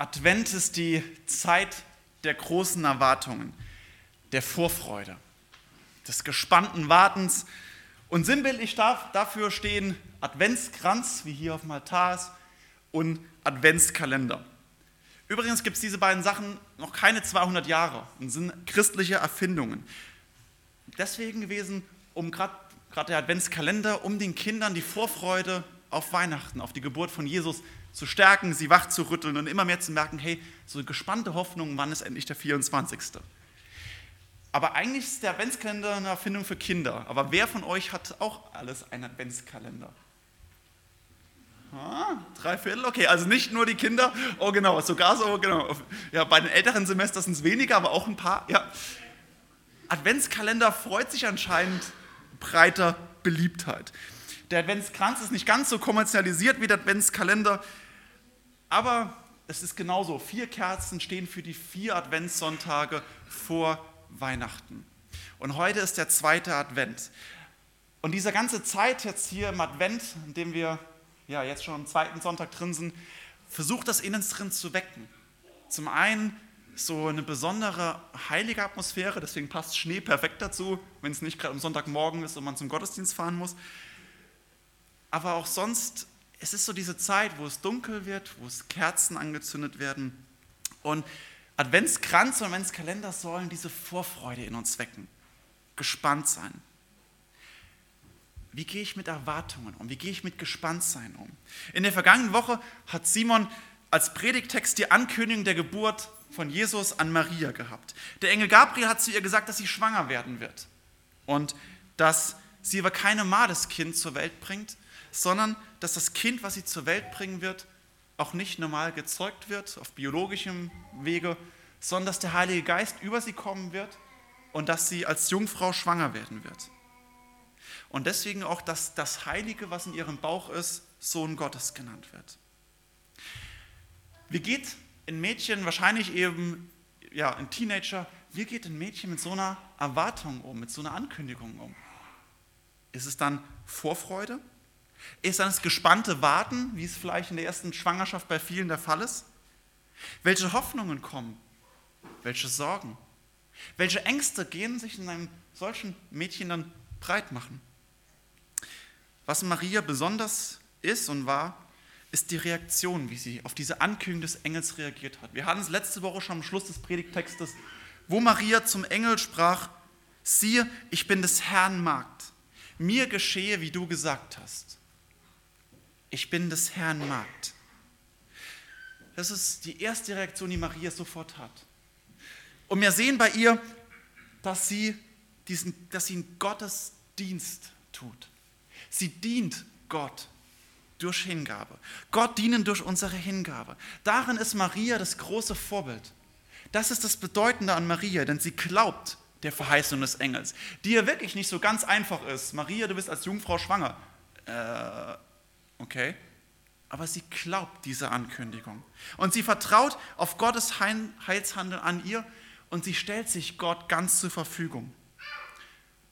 Advent ist die Zeit der großen Erwartungen, der Vorfreude, des gespannten Wartens. Und sinnbildlich darf dafür stehen Adventskranz, wie hier auf dem Altar ist, und Adventskalender. Übrigens gibt es diese beiden Sachen noch keine 200 Jahre und sind christliche Erfindungen. Deswegen gewesen, um gerade der Adventskalender, um den Kindern die Vorfreude auf Weihnachten, auf die Geburt von Jesus zu stärken, sie wach zu rütteln und immer mehr zu merken, hey, so gespannte Hoffnung, wann ist endlich der 24. Aber eigentlich ist der Adventskalender eine Erfindung für Kinder. Aber wer von euch hat auch alles einen Adventskalender? Ah, drei Viertel, okay, also nicht nur die Kinder, oh genau, sogar so, genau. Ja, bei den älteren Semestern sind es weniger, aber auch ein paar, ja. Adventskalender freut sich anscheinend breiter Beliebtheit. Der Adventskranz ist nicht ganz so kommerzialisiert wie der Adventskalender, aber es ist genauso. Vier Kerzen stehen für die vier Adventssonntage vor Weihnachten. Und heute ist der zweite Advent. Und diese ganze Zeit jetzt hier im Advent, in dem wir ja jetzt schon am zweiten Sonntag drin sind, versucht das in drin zu wecken. Zum einen so eine besondere heilige Atmosphäre, deswegen passt Schnee perfekt dazu, wenn es nicht gerade am Sonntagmorgen ist und man zum Gottesdienst fahren muss. Aber auch sonst, es ist so diese Zeit, wo es dunkel wird, wo es Kerzen angezündet werden. Und Adventskranz und Adventskalender sollen diese Vorfreude in uns wecken, gespannt sein. Wie gehe ich mit Erwartungen um? Wie gehe ich mit Gespanntsein um? In der vergangenen Woche hat Simon als Predigtext die Ankündigung der Geburt von Jesus an Maria gehabt. Der Engel Gabriel hat zu ihr gesagt, dass sie schwanger werden wird und dass sie aber keine Mades Kind zur Welt bringt, sondern dass das Kind, was sie zur Welt bringen wird, auch nicht normal gezeugt wird, auf biologischem Wege, sondern dass der Heilige Geist über sie kommen wird und dass sie als Jungfrau schwanger werden wird. Und deswegen auch, dass das Heilige, was in ihrem Bauch ist, Sohn Gottes genannt wird. Wie geht ein Mädchen, wahrscheinlich eben ja, ein Teenager, wie geht ein Mädchen mit so einer Erwartung um, mit so einer Ankündigung um? Ist es dann Vorfreude? Ist dann das gespannte Warten, wie es vielleicht in der ersten Schwangerschaft bei vielen der Fall ist? Welche Hoffnungen kommen? Welche Sorgen? Welche Ängste gehen sich in einem solchen Mädchen dann breit machen? Was Maria besonders ist und war, ist die Reaktion, wie sie auf diese Ankündigung des Engels reagiert hat. Wir hatten es letzte Woche schon am Schluss des Predigtextes, wo Maria zum Engel sprach, siehe, ich bin des Herrn Magd, mir geschehe, wie du gesagt hast ich bin des Herrn Magd. Das ist die erste Reaktion, die Maria sofort hat. Und wir sehen bei ihr, dass sie, diesen, dass sie einen Gottesdienst tut. Sie dient Gott durch Hingabe. Gott dienen durch unsere Hingabe. Darin ist Maria das große Vorbild. Das ist das Bedeutende an Maria, denn sie glaubt der Verheißung des Engels, die ja wirklich nicht so ganz einfach ist. Maria, du bist als Jungfrau schwanger. Äh, Okay? Aber sie glaubt diese Ankündigung. Und sie vertraut auf Gottes Heilshandeln an ihr und sie stellt sich Gott ganz zur Verfügung.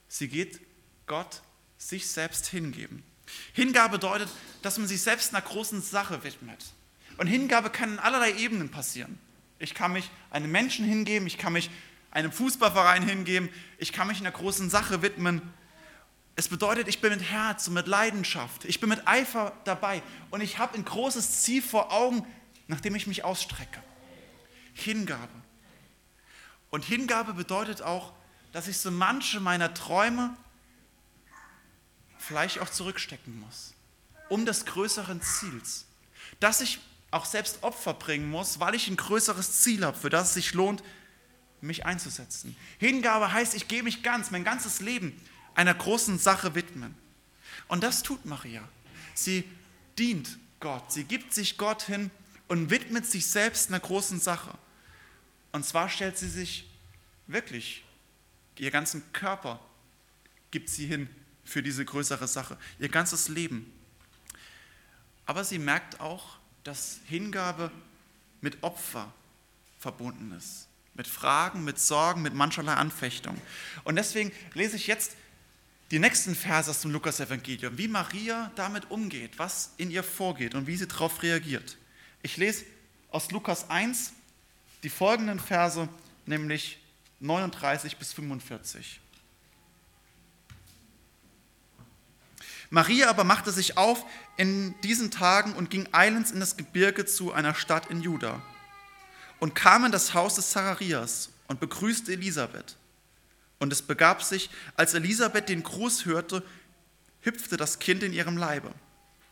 Sie geht Gott sich selbst hingeben. Hingabe bedeutet, dass man sich selbst einer großen Sache widmet. Und Hingabe kann in allerlei Ebenen passieren. Ich kann mich einem Menschen hingeben, ich kann mich einem Fußballverein hingeben, ich kann mich einer großen Sache widmen es bedeutet, ich bin mit Herz und mit Leidenschaft, ich bin mit Eifer dabei und ich habe ein großes Ziel vor Augen, nach dem ich mich ausstrecke. Hingabe. Und Hingabe bedeutet auch, dass ich so manche meiner Träume vielleicht auch zurückstecken muss, um des größeren Ziels. Dass ich auch selbst Opfer bringen muss, weil ich ein größeres Ziel habe, für das es sich lohnt, mich einzusetzen. Hingabe heißt, ich gebe mich ganz, mein ganzes Leben einer großen Sache widmen. Und das tut Maria. Sie dient Gott, sie gibt sich Gott hin und widmet sich selbst einer großen Sache. Und zwar stellt sie sich wirklich, ihr ganzen Körper gibt sie hin für diese größere Sache, ihr ganzes Leben. Aber sie merkt auch, dass Hingabe mit Opfer verbunden ist. Mit Fragen, mit Sorgen, mit mancherlei Anfechtung. Und deswegen lese ich jetzt die nächsten Verse aus dem Lukas-Evangelium, wie Maria damit umgeht, was in ihr vorgeht und wie sie darauf reagiert. Ich lese aus Lukas 1 die folgenden Verse, nämlich 39 bis 45. Maria aber machte sich auf in diesen Tagen und ging eilends in das Gebirge zu einer Stadt in Juda und kam in das Haus des Zacharias und begrüßte Elisabeth. Und es begab sich, als Elisabeth den Gruß hörte, hüpfte das Kind in ihrem Leibe.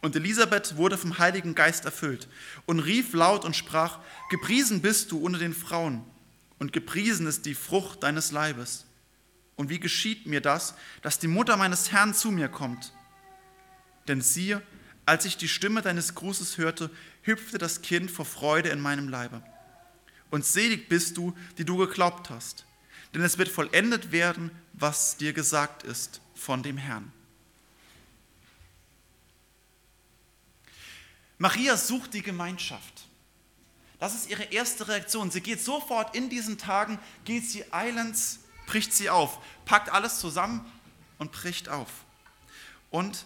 Und Elisabeth wurde vom Heiligen Geist erfüllt und rief laut und sprach, Gepriesen bist du unter den Frauen und gepriesen ist die Frucht deines Leibes. Und wie geschieht mir das, dass die Mutter meines Herrn zu mir kommt? Denn siehe, als ich die Stimme deines Grußes hörte, hüpfte das Kind vor Freude in meinem Leibe. Und selig bist du, die du geglaubt hast, denn es wird vollendet werden, was dir gesagt ist von dem Herrn. Maria sucht die Gemeinschaft. Das ist ihre erste Reaktion. Sie geht sofort in diesen Tagen, geht sie eilends, bricht sie auf, packt alles zusammen und bricht auf. Und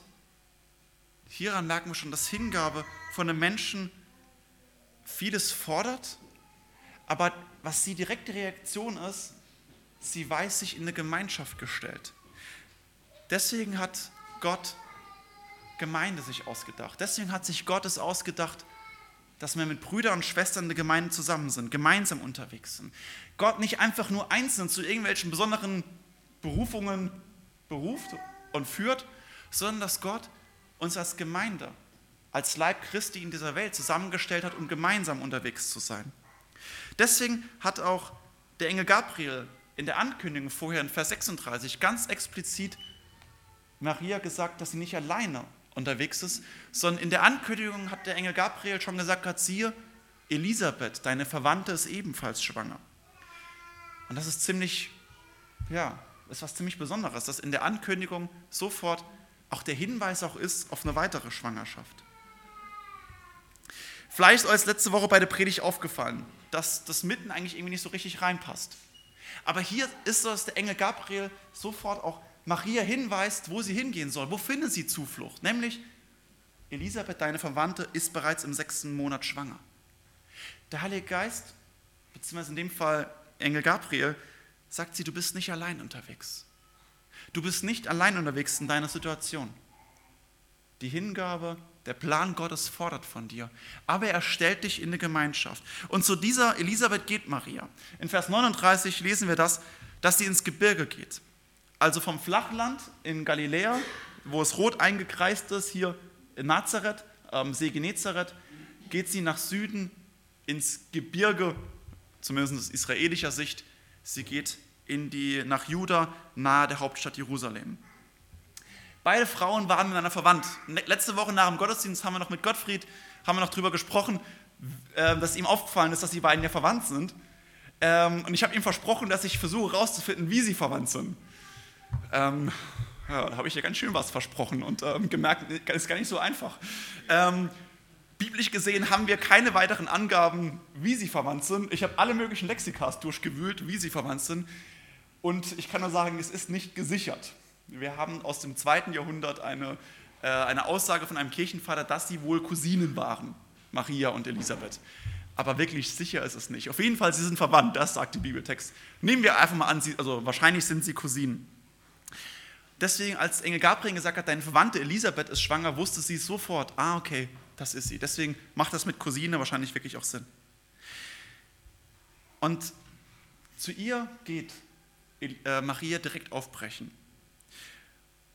hieran merken wir schon, dass Hingabe von einem Menschen vieles fordert, aber was die direkte Reaktion ist, sie weiß sich in eine Gemeinschaft gestellt. Deswegen hat Gott Gemeinde sich ausgedacht. Deswegen hat sich Gott es ausgedacht, dass wir mit Brüdern und Schwestern in der Gemeinde zusammen sind, gemeinsam unterwegs sind. Gott nicht einfach nur einzeln zu irgendwelchen besonderen Berufungen beruft und führt, sondern dass Gott uns als Gemeinde, als Leib Christi in dieser Welt zusammengestellt hat, um gemeinsam unterwegs zu sein. Deswegen hat auch der Engel Gabriel in der Ankündigung vorher in Vers 36 ganz explizit Maria gesagt, dass sie nicht alleine unterwegs ist, sondern in der Ankündigung hat der Engel Gabriel schon gesagt, Gott siehe, Elisabeth, deine Verwandte, ist ebenfalls schwanger. Und das ist ziemlich, ja, ist was ziemlich Besonderes, dass in der Ankündigung sofort auch der Hinweis auch ist auf eine weitere Schwangerschaft. Vielleicht ist euch letzte Woche bei der Predigt aufgefallen, dass das mitten eigentlich irgendwie nicht so richtig reinpasst. Aber hier ist so, dass der Engel Gabriel sofort auch Maria hinweist, wo sie hingehen soll. Wo findet sie Zuflucht? Nämlich, Elisabeth, deine Verwandte, ist bereits im sechsten Monat schwanger. Der Heilige Geist, beziehungsweise in dem Fall Engel Gabriel, sagt sie, du bist nicht allein unterwegs. Du bist nicht allein unterwegs in deiner Situation. Die Hingabe, der Plan Gottes fordert von dir, aber er stellt dich in eine Gemeinschaft. Und zu dieser Elisabeth geht Maria. In Vers 39 lesen wir das, dass sie ins Gebirge geht. Also vom Flachland in Galiläa, wo es rot eingekreist ist, hier in Nazareth, am See Genezareth, geht sie nach Süden ins Gebirge, zumindest aus israelischer Sicht. Sie geht in die, nach Juda, nahe der Hauptstadt Jerusalem. Beide Frauen waren miteinander verwandt. Letzte Woche nach dem Gottesdienst haben wir noch mit Gottfried haben wir noch darüber gesprochen, äh, dass ihm aufgefallen ist, dass die beiden ja verwandt sind. Ähm, und ich habe ihm versprochen, dass ich versuche herauszufinden, wie sie verwandt sind. Ähm, ja, da habe ich ja ganz schön was versprochen und ähm, gemerkt, ist gar nicht so einfach. Ähm, biblisch gesehen haben wir keine weiteren Angaben, wie sie verwandt sind. Ich habe alle möglichen Lexikas durchgewühlt, wie sie verwandt sind. Und ich kann nur sagen, es ist nicht gesichert. Wir haben aus dem zweiten Jahrhundert eine, äh, eine Aussage von einem Kirchenvater, dass sie wohl Cousinen waren, Maria und Elisabeth. Aber wirklich sicher ist es nicht. Auf jeden Fall, sie sind verwandt, das sagt der Bibeltext. Nehmen wir einfach mal an, sie, also wahrscheinlich sind sie Cousinen. Deswegen, als Engel Gabriel gesagt hat, deine Verwandte Elisabeth ist schwanger, wusste sie sofort, ah, okay, das ist sie. Deswegen macht das mit Cousine wahrscheinlich wirklich auch Sinn. Und zu ihr geht äh, Maria direkt aufbrechen.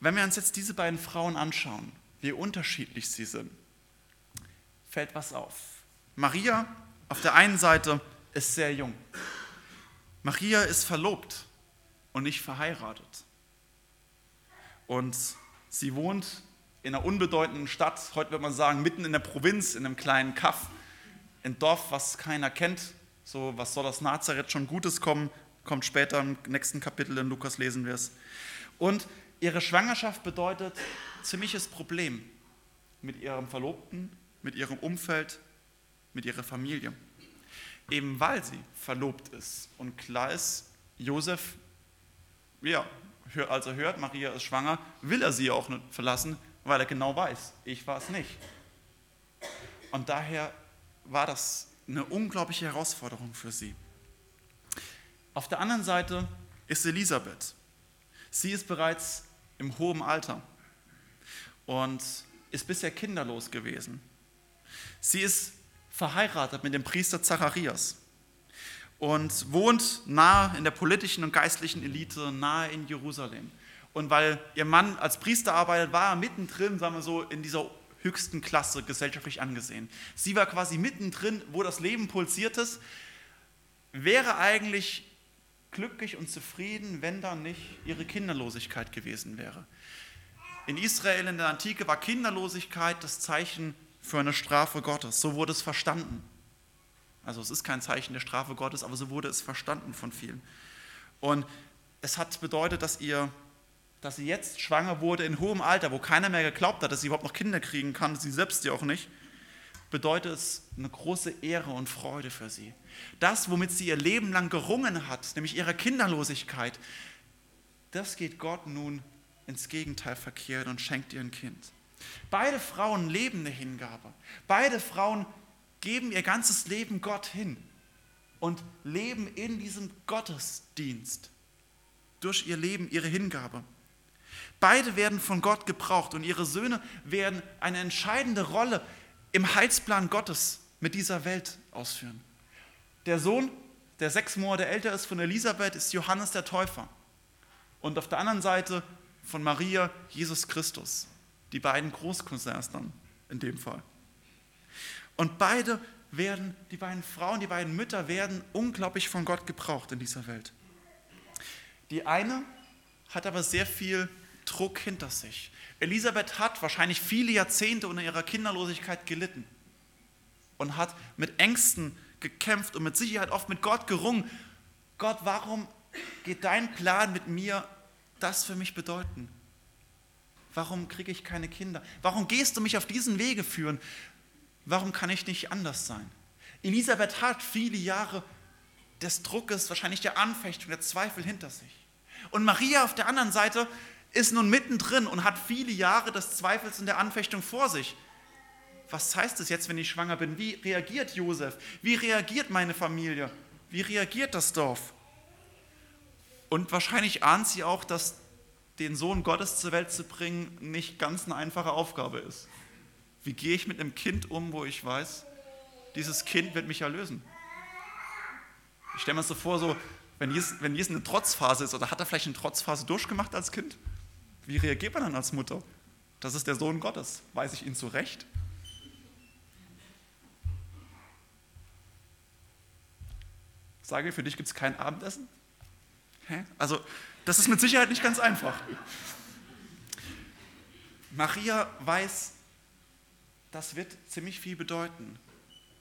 Wenn wir uns jetzt diese beiden Frauen anschauen, wie unterschiedlich sie sind, fällt was auf. Maria auf der einen Seite ist sehr jung. Maria ist verlobt und nicht verheiratet. Und sie wohnt in einer unbedeutenden Stadt, heute würde man sagen, mitten in der Provinz, in einem kleinen Kaff, ein Dorf, was keiner kennt. So, was soll aus Nazareth schon Gutes kommen? Kommt später im nächsten Kapitel in Lukas lesen wir es. Und ihre Schwangerschaft bedeutet ziemliches Problem mit ihrem Verlobten, mit ihrem Umfeld, mit ihrer Familie. Eben weil sie verlobt ist und klar ist, Josef, ja, als er hört, Maria ist schwanger, will er sie auch nicht verlassen, weil er genau weiß, ich war es nicht. Und daher war das eine unglaubliche Herausforderung für sie. Auf der anderen Seite ist Elisabeth. Sie ist bereits im hohen Alter und ist bisher kinderlos gewesen. Sie ist verheiratet mit dem Priester Zacharias und wohnt nahe in der politischen und geistlichen Elite, nahe in Jerusalem. Und weil ihr Mann als Priester arbeitet, war er mittendrin, sagen wir so, in dieser höchsten Klasse gesellschaftlich angesehen. Sie war quasi mittendrin, wo das Leben pulsiert ist, wäre eigentlich glücklich und zufrieden, wenn da nicht ihre Kinderlosigkeit gewesen wäre. In Israel in der Antike war Kinderlosigkeit das Zeichen für eine Strafe Gottes. So wurde es verstanden. Also es ist kein Zeichen der Strafe Gottes, aber so wurde es verstanden von vielen. Und es hat bedeutet, dass ihr dass sie jetzt schwanger wurde in hohem Alter, wo keiner mehr geglaubt hat, dass sie überhaupt noch Kinder kriegen kann, sie selbst ja auch nicht, bedeutet es eine große Ehre und Freude für sie. Das, womit sie ihr Leben lang gerungen hat, nämlich ihre Kinderlosigkeit, das geht Gott nun ins Gegenteil verkehrt und schenkt ihr ein Kind. Beide Frauen leben eine Hingabe. Beide Frauen geben ihr ganzes Leben Gott hin und leben in diesem Gottesdienst durch ihr Leben, ihre Hingabe. Beide werden von Gott gebraucht und ihre Söhne werden eine entscheidende Rolle im Heilsplan Gottes mit dieser Welt ausführen. Der Sohn, der sechs Monate älter ist von Elisabeth, ist Johannes der Täufer. Und auf der anderen Seite von Maria Jesus Christus. Die beiden Großcousins dann in dem Fall. Und beide werden, die beiden Frauen, die beiden Mütter werden unglaublich von Gott gebraucht in dieser Welt. Die eine hat aber sehr viel Druck hinter sich. Elisabeth hat wahrscheinlich viele Jahrzehnte unter ihrer Kinderlosigkeit gelitten und hat mit Ängsten gekämpft und mit Sicherheit oft mit Gott gerungen. Gott, warum geht dein Plan mit mir das für mich bedeuten? Warum kriege ich keine Kinder? Warum gehst du mich auf diesen Wege führen? Warum kann ich nicht anders sein? Elisabeth hat viele Jahre des Druckes, wahrscheinlich der Anfechtung, der Zweifel hinter sich. Und Maria auf der anderen Seite ist nun mittendrin und hat viele Jahre des Zweifels und der Anfechtung vor sich. Was heißt es jetzt, wenn ich schwanger bin? Wie reagiert Josef? Wie reagiert meine Familie? Wie reagiert das Dorf? Und wahrscheinlich ahnt sie auch, dass den Sohn Gottes zur Welt zu bringen nicht ganz eine einfache Aufgabe ist. Wie gehe ich mit einem Kind um, wo ich weiß, dieses Kind wird mich erlösen? Ich stelle mir das so vor, so, wenn Jesus, wenn Jesus eine Trotzphase ist, oder hat er vielleicht eine Trotzphase durchgemacht als Kind? Wie reagiert man dann als Mutter? Das ist der Sohn Gottes. Weiß ich ihn zurecht? Sage, für dich gibt es kein Abendessen? Hä? Also, das ist mit Sicherheit nicht ganz einfach. Maria weiß, das wird ziemlich viel bedeuten.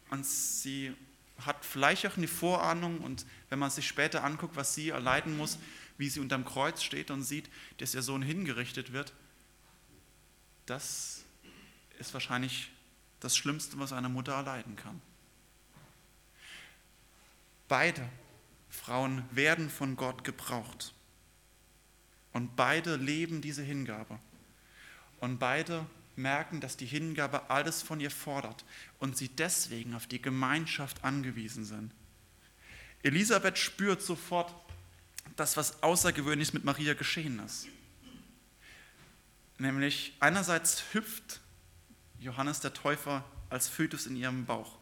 Und sie hat vielleicht auch eine Vorahnung und wenn man sich später anguckt, was sie erleiden muss, wie sie unterm Kreuz steht und sieht, dass ihr Sohn hingerichtet wird, das ist wahrscheinlich das Schlimmste, was eine Mutter erleiden kann. Beide Frauen werden von Gott gebraucht. Und beide leben diese Hingabe. Und beide merken, dass die Hingabe alles von ihr fordert und sie deswegen auf die Gemeinschaft angewiesen sind. Elisabeth spürt sofort, das, was Außergewöhnliches mit Maria geschehen ist. Nämlich einerseits hüpft Johannes der Täufer als Fötus in ihrem Bauch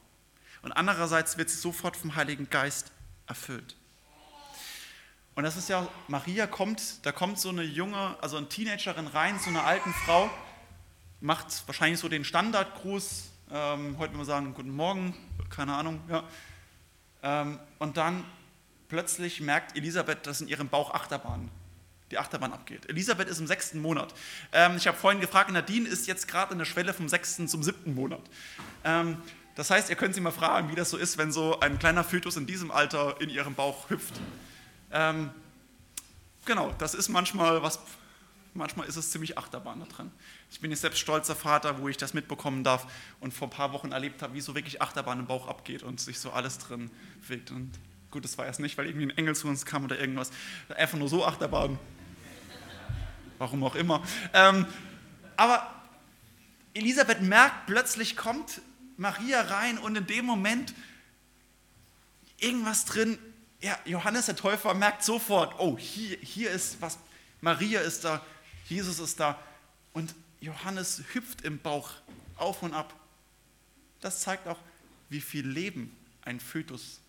und andererseits wird sie sofort vom Heiligen Geist erfüllt. Und das ist ja, Maria kommt, da kommt so eine junge, also eine Teenagerin rein, so eine alten Frau, macht wahrscheinlich so den Standardgruß, ähm, heute wir sagen, guten Morgen, keine Ahnung, ja. Ähm, und dann plötzlich merkt Elisabeth, dass in ihrem Bauch Achterbahn, die Achterbahn abgeht. Elisabeth ist im sechsten Monat. Ähm, ich habe vorhin gefragt, Nadine ist jetzt gerade in der Schwelle vom sechsten zum siebten Monat. Ähm, das heißt, ihr könnt sie mal fragen, wie das so ist, wenn so ein kleiner Fötus in diesem Alter in ihrem Bauch hüpft. Ähm, genau, das ist manchmal was, manchmal ist es ziemlich Achterbahn da drin. Ich bin jetzt selbst stolzer Vater, wo ich das mitbekommen darf und vor ein paar Wochen erlebt habe, wie so wirklich Achterbahn im Bauch abgeht und sich so alles drin bewegt. Und Gut, das war erst nicht, weil irgendwie ein Engel zu uns kam oder irgendwas. Einfach nur so Achterbahn. Warum auch immer. Ähm, aber Elisabeth merkt, plötzlich kommt Maria rein und in dem Moment irgendwas drin. Ja, Johannes der Täufer merkt sofort, oh, hier, hier ist was, Maria ist da, Jesus ist da. Und Johannes hüpft im Bauch auf und ab. Das zeigt auch, wie viel Leben ein Fötus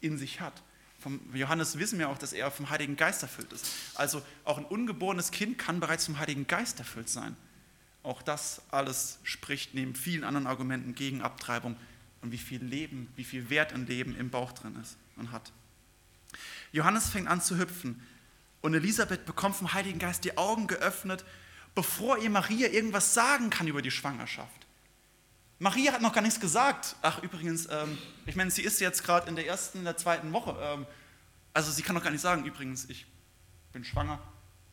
in sich hat. Vom Johannes wissen wir auch, dass er vom Heiligen Geist erfüllt ist. Also auch ein ungeborenes Kind kann bereits vom Heiligen Geist erfüllt sein. Auch das alles spricht neben vielen anderen Argumenten gegen Abtreibung und wie viel Leben, wie viel Wert ein Leben im Bauch drin ist und hat. Johannes fängt an zu hüpfen und Elisabeth bekommt vom Heiligen Geist die Augen geöffnet, bevor ihr Maria irgendwas sagen kann über die Schwangerschaft. Maria hat noch gar nichts gesagt. Ach, übrigens, ähm, ich meine, sie ist jetzt gerade in der ersten, in der zweiten Woche. Ähm, also sie kann noch gar nicht sagen, übrigens, ich bin schwanger.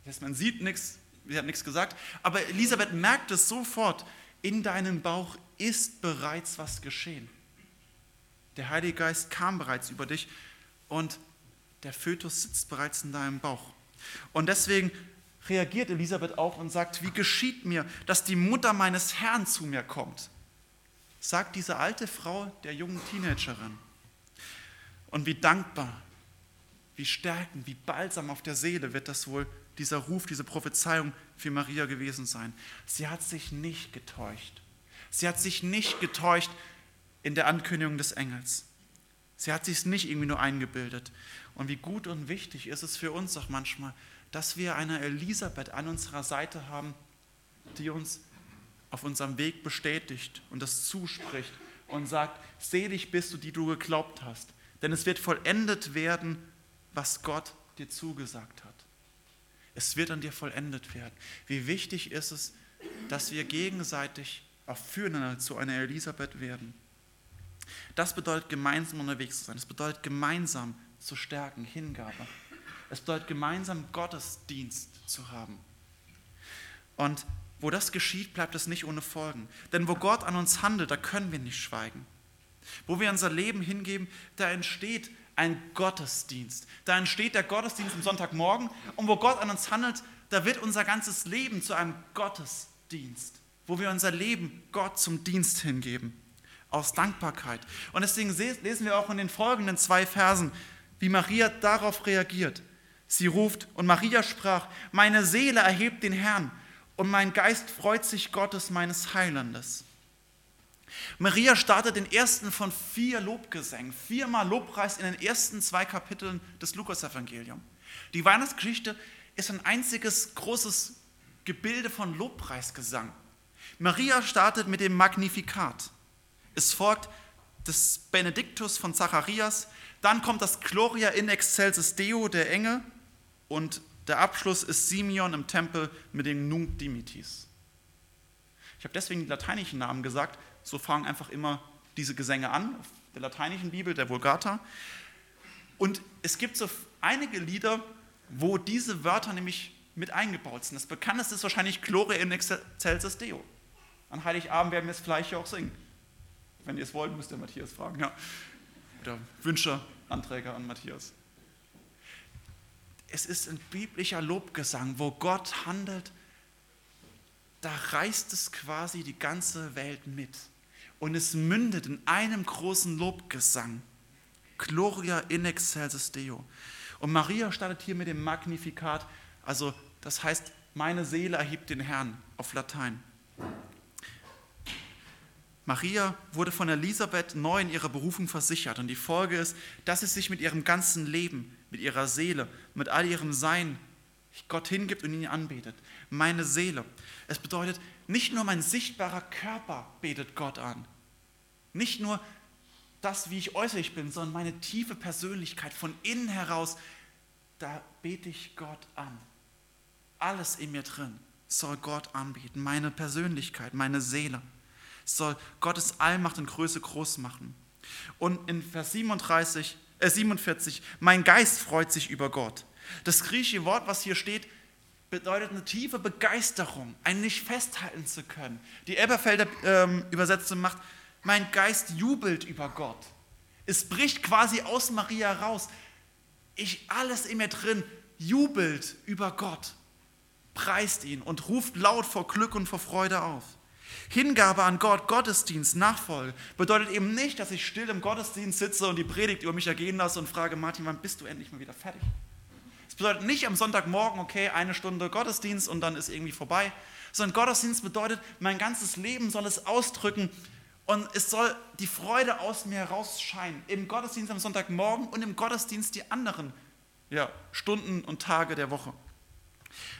Das heißt, man sieht nichts, sie hat nichts gesagt. Aber Elisabeth merkt es sofort, in deinem Bauch ist bereits was geschehen. Der Heilige Geist kam bereits über dich und der Fötus sitzt bereits in deinem Bauch. Und deswegen reagiert Elisabeth auch und sagt, wie geschieht mir, dass die Mutter meines Herrn zu mir kommt? Sagt diese alte Frau der jungen Teenagerin. Und wie dankbar, wie stärkend, wie balsam auf der Seele wird das wohl, dieser Ruf, diese Prophezeiung für Maria gewesen sein. Sie hat sich nicht getäuscht. Sie hat sich nicht getäuscht in der Ankündigung des Engels. Sie hat sich es nicht irgendwie nur eingebildet. Und wie gut und wichtig ist es für uns auch manchmal, dass wir eine Elisabeth an unserer Seite haben, die uns auf unserem Weg bestätigt und das zuspricht und sagt, selig bist du, die du geglaubt hast. Denn es wird vollendet werden, was Gott dir zugesagt hat. Es wird an dir vollendet werden. Wie wichtig ist es, dass wir gegenseitig auch füreinander zu einer Elisabeth werden. Das bedeutet gemeinsam unterwegs zu sein. Es bedeutet gemeinsam zu stärken, Hingabe. Es bedeutet gemeinsam Gottesdienst zu haben. Und wo das geschieht, bleibt es nicht ohne Folgen. Denn wo Gott an uns handelt, da können wir nicht schweigen. Wo wir unser Leben hingeben, da entsteht ein Gottesdienst. Da entsteht der Gottesdienst am Sonntagmorgen. Und wo Gott an uns handelt, da wird unser ganzes Leben zu einem Gottesdienst. Wo wir unser Leben Gott zum Dienst hingeben. Aus Dankbarkeit. Und deswegen lesen wir auch in den folgenden zwei Versen, wie Maria darauf reagiert. Sie ruft und Maria sprach, meine Seele erhebt den Herrn und mein Geist freut sich Gottes meines Heilandes. Maria startet den ersten von vier Lobgesängen, viermal Lobpreis in den ersten zwei Kapiteln des Lukasevangeliums. Die Weihnachtsgeschichte ist ein einziges großes Gebilde von Lobpreisgesang. Maria startet mit dem Magnifikat. Es folgt das Benediktus von Zacharias, dann kommt das Gloria in excelsis Deo der Engel und der Abschluss ist Simeon im Tempel mit dem Nunc Dimittis. Ich habe deswegen die lateinischen Namen gesagt, so fangen einfach immer diese Gesänge an, der lateinischen Bibel, der Vulgata. Und es gibt so einige Lieder, wo diese Wörter nämlich mit eingebaut sind. Das bekannteste ist wahrscheinlich Gloria in excelsis Deo. An Heiligabend werden wir es vielleicht auch singen. Wenn ihr es wollt, müsst ihr Matthias fragen. Ja. Oder Wünsche, Anträge an Matthias es ist ein biblischer Lobgesang, wo Gott handelt, da reißt es quasi die ganze Welt mit. Und es mündet in einem großen Lobgesang. Gloria in excelsis Deo. Und Maria startet hier mit dem Magnifikat, also das heißt, meine Seele erhebt den Herrn auf Latein. Maria wurde von Elisabeth neu in ihrer Berufung versichert und die Folge ist, dass sie sich mit ihrem ganzen Leben, mit ihrer Seele, mit all ihrem Sein Gott hingibt und ihn anbetet. Meine Seele. Es bedeutet, nicht nur mein sichtbarer Körper betet Gott an. Nicht nur das, wie ich äußerlich bin, sondern meine tiefe Persönlichkeit von innen heraus, da bete ich Gott an. Alles in mir drin soll Gott anbeten. Meine Persönlichkeit, meine Seele soll Gottes Allmacht und Größe groß machen. Und in Vers 37, äh 47, mein Geist freut sich über Gott. Das griechische Wort, was hier steht, bedeutet eine tiefe Begeisterung, ein nicht festhalten zu können. Die Elberfelder ähm, Übersetzung macht, mein Geist jubelt über Gott. Es bricht quasi aus Maria raus. Ich, alles in mir drin, jubelt über Gott, preist ihn und ruft laut vor Glück und vor Freude auf. Hingabe an Gott, Gottesdienst, Nachfolge bedeutet eben nicht, dass ich still im Gottesdienst sitze und die Predigt über mich ergehen lasse und frage, Martin, wann bist du endlich mal wieder fertig? Es bedeutet nicht am Sonntagmorgen, okay, eine Stunde Gottesdienst und dann ist irgendwie vorbei, sondern Gottesdienst bedeutet, mein ganzes Leben soll es ausdrücken und es soll die Freude aus mir herausscheinen. Im Gottesdienst am Sonntagmorgen und im Gottesdienst die anderen ja, Stunden und Tage der Woche.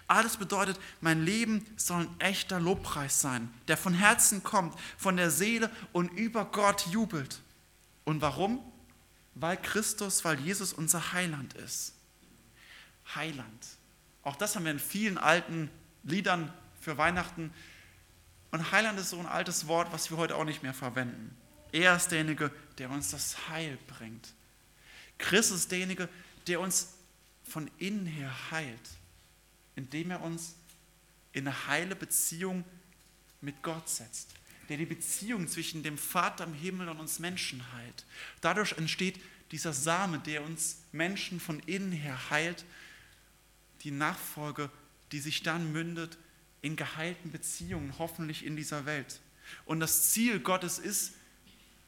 Alles bedeutet, mein Leben soll ein echter Lobpreis sein, der von Herzen kommt, von der Seele und über Gott jubelt. Und warum? Weil Christus, weil Jesus unser Heiland ist. Heiland. Auch das haben wir in vielen alten Liedern für Weihnachten. Und Heiland ist so ein altes Wort, was wir heute auch nicht mehr verwenden. Er ist derjenige, der uns das Heil bringt. Christus ist derjenige, der uns von innen her heilt indem er uns in eine heile Beziehung mit Gott setzt, der die Beziehung zwischen dem Vater im Himmel und uns Menschen heilt. Dadurch entsteht dieser Same, der uns Menschen von innen her heilt, die Nachfolge, die sich dann mündet in geheilten Beziehungen, hoffentlich in dieser Welt. Und das Ziel Gottes ist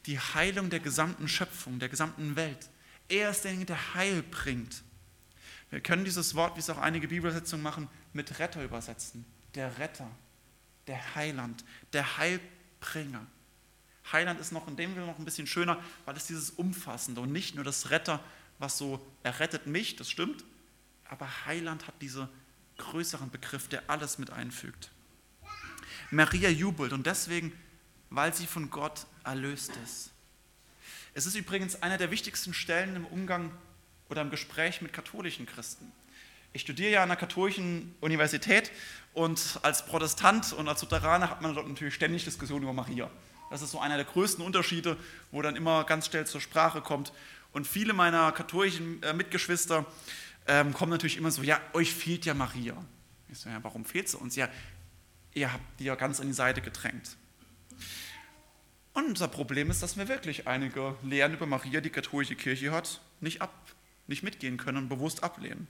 die Heilung der gesamten Schöpfung, der gesamten Welt. Er ist derjenige, der Heil bringt. Wir können dieses Wort, wie es auch einige Bibelsetzungen machen, mit Retter übersetzen. Der Retter, der Heiland, der Heilbringer. Heiland ist noch in dem Sinne noch ein bisschen schöner, weil es dieses Umfassende und nicht nur das Retter, was so, er rettet mich, das stimmt, aber Heiland hat diesen größeren Begriff, der alles mit einfügt. Maria jubelt und deswegen, weil sie von Gott erlöst ist. Es ist übrigens einer der wichtigsten Stellen im Umgang oder im Gespräch mit katholischen Christen. Ich studiere ja an einer katholischen Universität und als Protestant und als Lutheraner hat man dort natürlich ständig Diskussionen über Maria. Das ist so einer der größten Unterschiede, wo dann immer ganz schnell zur Sprache kommt. Und viele meiner katholischen äh, Mitgeschwister ähm, kommen natürlich immer so, ja, euch fehlt ja Maria. Ich so, ja, warum fehlt sie uns? Ja, ihr habt die ja ganz an die Seite gedrängt. Und unser Problem ist, dass wir wirklich einige Lehren über Maria, die katholische Kirche hat, nicht ab, nicht mitgehen können und bewusst ablehnen.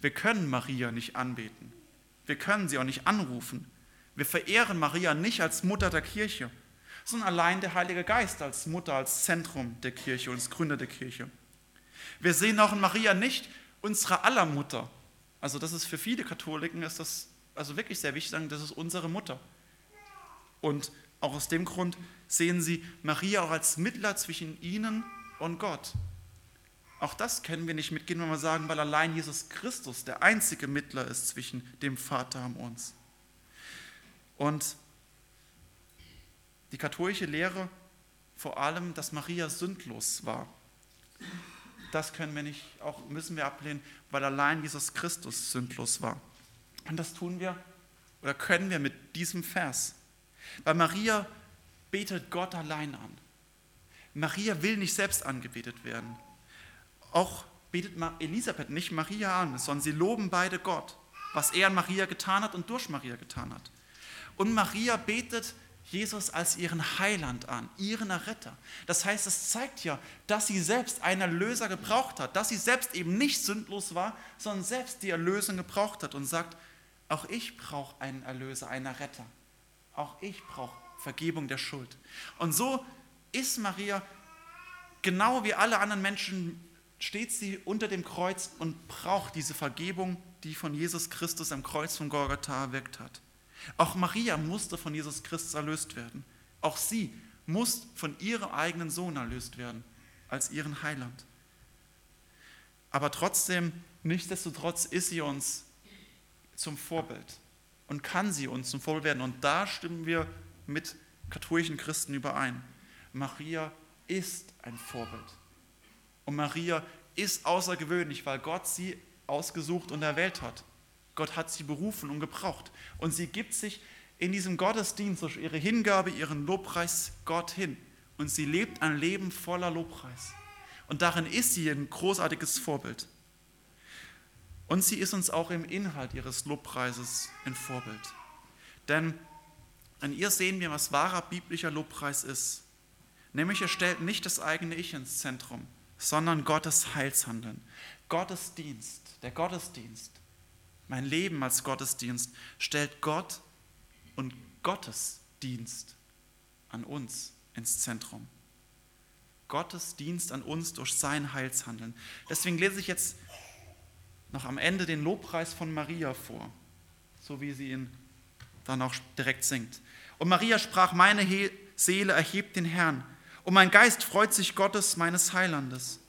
Wir können Maria nicht anbeten. Wir können sie auch nicht anrufen. Wir verehren Maria nicht als Mutter der Kirche, sondern allein der Heilige Geist als Mutter, als Zentrum der Kirche und als Gründer der Kirche. Wir sehen auch in Maria nicht unsere aller Mutter. Also das ist für viele Katholiken ist das also wirklich sehr wichtig, sagen, das ist unsere Mutter. Und auch aus dem Grund sehen sie Maria auch als Mittler zwischen ihnen und Gott. Auch das können wir nicht mitgehen, wenn wir sagen, weil allein Jesus Christus der einzige Mittler ist zwischen dem Vater und uns. Und die katholische Lehre vor allem, dass Maria sündlos war, das können wir nicht, auch müssen wir ablehnen, weil allein Jesus Christus sündlos war. Und das tun wir oder können wir mit diesem Vers. Weil Maria betet Gott allein an. Maria will nicht selbst angebetet werden. Auch betet Elisabeth nicht Maria an, sondern sie loben beide Gott, was er an Maria getan hat und durch Maria getan hat. Und Maria betet Jesus als ihren Heiland an, ihren Erretter. Das heißt, es zeigt ja, dass sie selbst einen Erlöser gebraucht hat, dass sie selbst eben nicht sündlos war, sondern selbst die Erlösung gebraucht hat und sagt, auch ich brauche einen Erlöser, einen Erretter. Auch ich brauche Vergebung der Schuld. Und so ist Maria genau wie alle anderen Menschen steht sie unter dem Kreuz und braucht diese Vergebung, die von Jesus Christus am Kreuz von Golgatha erweckt hat. Auch Maria musste von Jesus Christus erlöst werden. Auch sie muss von ihrem eigenen Sohn erlöst werden, als ihren Heiland. Aber trotzdem, nichtsdestotrotz ist sie uns zum Vorbild und kann sie uns zum Vorbild werden. Und da stimmen wir mit katholischen Christen überein. Maria ist ein Vorbild. Und Maria ist außergewöhnlich, weil Gott sie ausgesucht und erwählt hat. Gott hat sie berufen und gebraucht. Und sie gibt sich in diesem Gottesdienst durch ihre Hingabe, ihren Lobpreis Gott hin. Und sie lebt ein Leben voller Lobpreis. Und darin ist sie ein großartiges Vorbild. Und sie ist uns auch im Inhalt ihres Lobpreises ein Vorbild. Denn an ihr sehen wir, was wahrer biblischer Lobpreis ist. Nämlich er stellt nicht das eigene Ich ins Zentrum, sondern Gottes Heilshandeln. Gottesdienst, der Gottesdienst, mein Leben als Gottesdienst stellt Gott und Gottes Dienst an uns ins Zentrum. Gottes Dienst an uns durch sein Heilshandeln. Deswegen lese ich jetzt noch am Ende den Lobpreis von Maria vor, so wie sie ihn dann auch direkt singt. Und Maria sprach, meine Seele erhebt den Herrn, und mein Geist freut sich Gottes, meines Heilandes.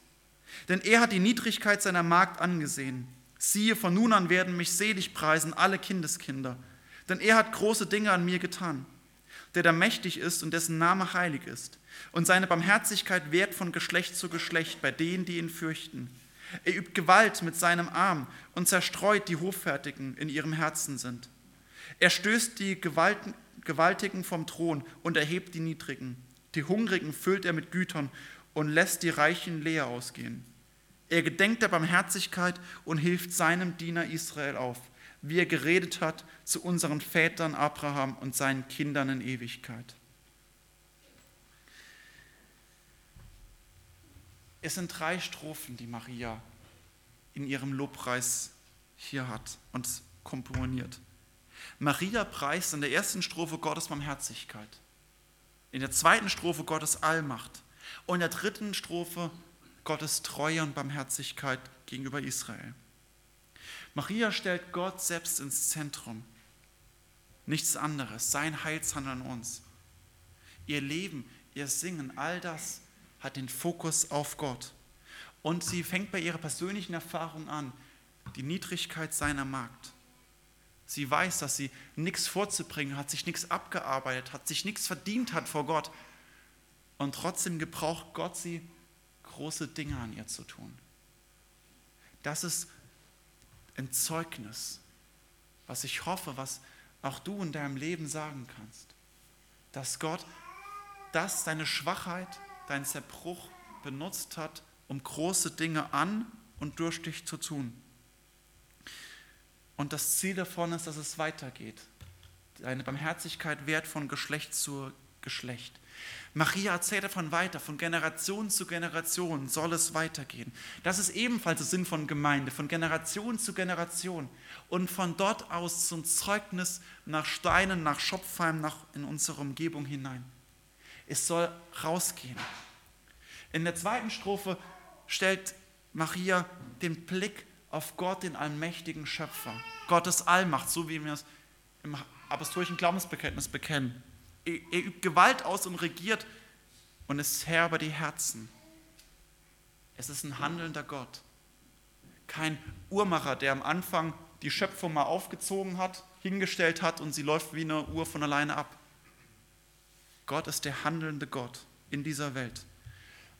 Denn er hat die Niedrigkeit seiner Magd angesehen. Siehe, von nun an werden mich selig preisen alle Kindeskinder, denn er hat große Dinge an mir getan, der da mächtig ist und dessen Name heilig ist, und seine Barmherzigkeit währt von Geschlecht zu Geschlecht bei denen, die ihn fürchten. Er übt Gewalt mit seinem Arm und zerstreut die Hoffärtigen in ihrem Herzen sind. Er stößt die Gewaltigen vom Thron und erhebt die Niedrigen. Die Hungrigen füllt er mit Gütern und lässt die Reichen leer ausgehen. Er gedenkt der Barmherzigkeit und hilft seinem Diener Israel auf, wie er geredet hat zu unseren Vätern Abraham und seinen Kindern in Ewigkeit. Es sind drei Strophen, die Maria in ihrem Lobpreis hier hat und komponiert. Maria preist in der ersten Strophe Gottes Barmherzigkeit, in der zweiten Strophe Gottes Allmacht und in der dritten Strophe Gottes Treue und Barmherzigkeit gegenüber Israel. Maria stellt Gott selbst ins Zentrum. Nichts anderes, sein Heilshandeln an uns. Ihr Leben, ihr Singen, all das hat den Fokus auf Gott. Und sie fängt bei ihrer persönlichen Erfahrung an, die Niedrigkeit seiner Magd. Sie weiß, dass sie nichts vorzubringen hat, sich nichts abgearbeitet hat, sich nichts verdient hat vor Gott. Und trotzdem gebraucht Gott sie große Dinge an ihr zu tun. Das ist ein Zeugnis, was ich hoffe, was auch du in deinem Leben sagen kannst. Dass Gott das, deine Schwachheit, deinen Zerbruch benutzt hat, um große Dinge an und durch dich zu tun. Und das Ziel davon ist, dass es weitergeht. Deine Barmherzigkeit wert von Geschlecht zu Geschlecht. Maria erzählt davon weiter, von Generation zu Generation soll es weitergehen. Das ist ebenfalls der Sinn von Gemeinde, von Generation zu Generation und von dort aus zum Zeugnis nach Steinen, nach Schopfheim, nach in unsere Umgebung hinein. Es soll rausgehen. In der zweiten Strophe stellt Maria den Blick auf Gott, den allmächtigen Schöpfer, Gottes Allmacht, so wie wir es im apostolischen Glaubensbekenntnis bekennen. Er übt Gewalt aus und regiert und ist Herr über die Herzen. Es ist ein handelnder Gott. Kein Uhrmacher, der am Anfang die Schöpfung mal aufgezogen hat, hingestellt hat und sie läuft wie eine Uhr von alleine ab. Gott ist der handelnde Gott in dieser Welt.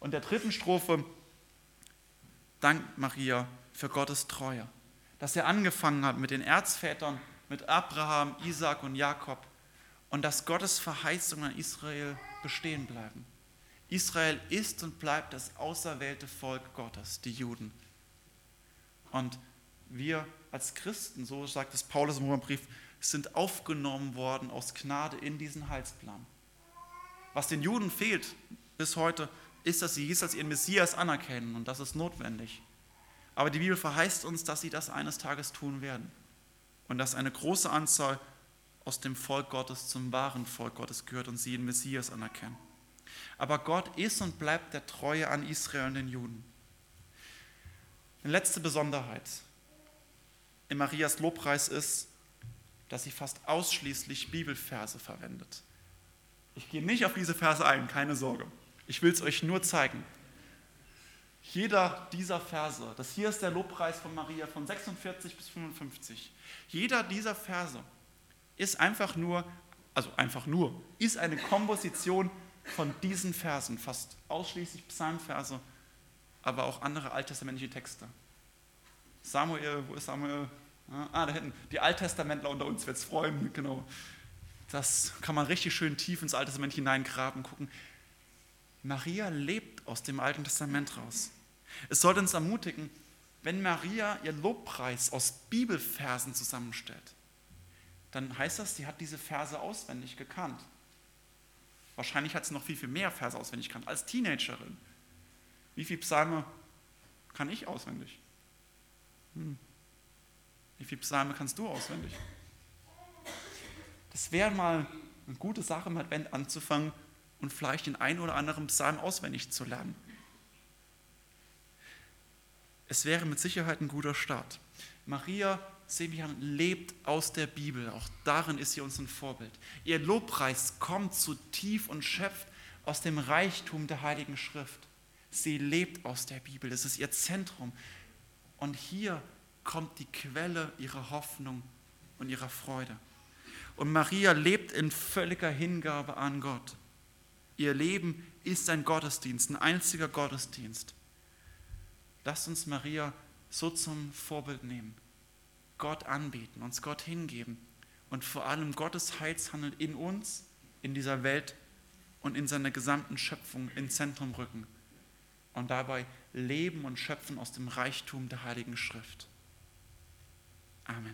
Und der dritten Strophe dankt Maria für Gottes Treue, dass er angefangen hat mit den Erzvätern, mit Abraham, Isaac und Jakob und dass Gottes Verheißungen an Israel bestehen bleiben. Israel ist und bleibt das auserwählte Volk Gottes, die Juden. Und wir als Christen, so sagt es Paulus im Römerbrief, sind aufgenommen worden aus Gnade in diesen Heilsplan. Was den Juden fehlt bis heute, ist, dass sie Jesus als ihren Messias anerkennen und das ist notwendig. Aber die Bibel verheißt uns, dass sie das eines Tages tun werden und dass eine große Anzahl aus dem Volk Gottes zum wahren Volk Gottes gehört und sie den Messias anerkennen. Aber Gott ist und bleibt der Treue an Israel und den Juden. Eine letzte Besonderheit in Marias Lobpreis ist, dass sie fast ausschließlich Bibelverse verwendet. Ich gehe nicht auf diese Verse ein, keine Sorge. Ich will es euch nur zeigen. Jeder dieser Verse, das hier ist der Lobpreis von Maria von 46 bis 55, jeder dieser Verse ist einfach nur, also einfach nur, ist eine Komposition von diesen Versen, fast ausschließlich Psalmverse, aber auch andere alttestamentliche Texte. Samuel, wo ist Samuel? Ah, da hinten. Die Alttestamentler unter uns wird es freuen, genau. Das kann man richtig schön tief ins Alte Testament hineingraben, gucken. Maria lebt aus dem Alten Testament raus. Es sollte uns ermutigen, wenn Maria ihr Lobpreis aus Bibelversen zusammenstellt, dann heißt das, sie hat diese Verse auswendig gekannt. Wahrscheinlich hat sie noch viel, viel mehr Verse auswendig gekannt als Teenagerin. Wie viele Psalme kann ich auswendig? Hm. Wie viele Psalme kannst du auswendig? Das wäre mal eine gute Sache im Advent anzufangen und vielleicht den einen oder anderen Psalm auswendig zu lernen. Es wäre mit Sicherheit ein guter Start. Maria, wir, lebt aus der Bibel. Auch darin ist sie uns ein Vorbild. Ihr Lobpreis kommt zu tief und schöpft aus dem Reichtum der Heiligen Schrift. Sie lebt aus der Bibel. Das ist ihr Zentrum. Und hier kommt die Quelle ihrer Hoffnung und ihrer Freude. Und Maria lebt in völliger Hingabe an Gott. Ihr Leben ist ein Gottesdienst, ein einziger Gottesdienst. Lasst uns Maria so zum Vorbild nehmen. Gott anbeten, uns Gott hingeben und vor allem Gottes Heilshandel in uns, in dieser Welt und in seiner gesamten Schöpfung ins Zentrum rücken und dabei leben und schöpfen aus dem Reichtum der Heiligen Schrift. Amen.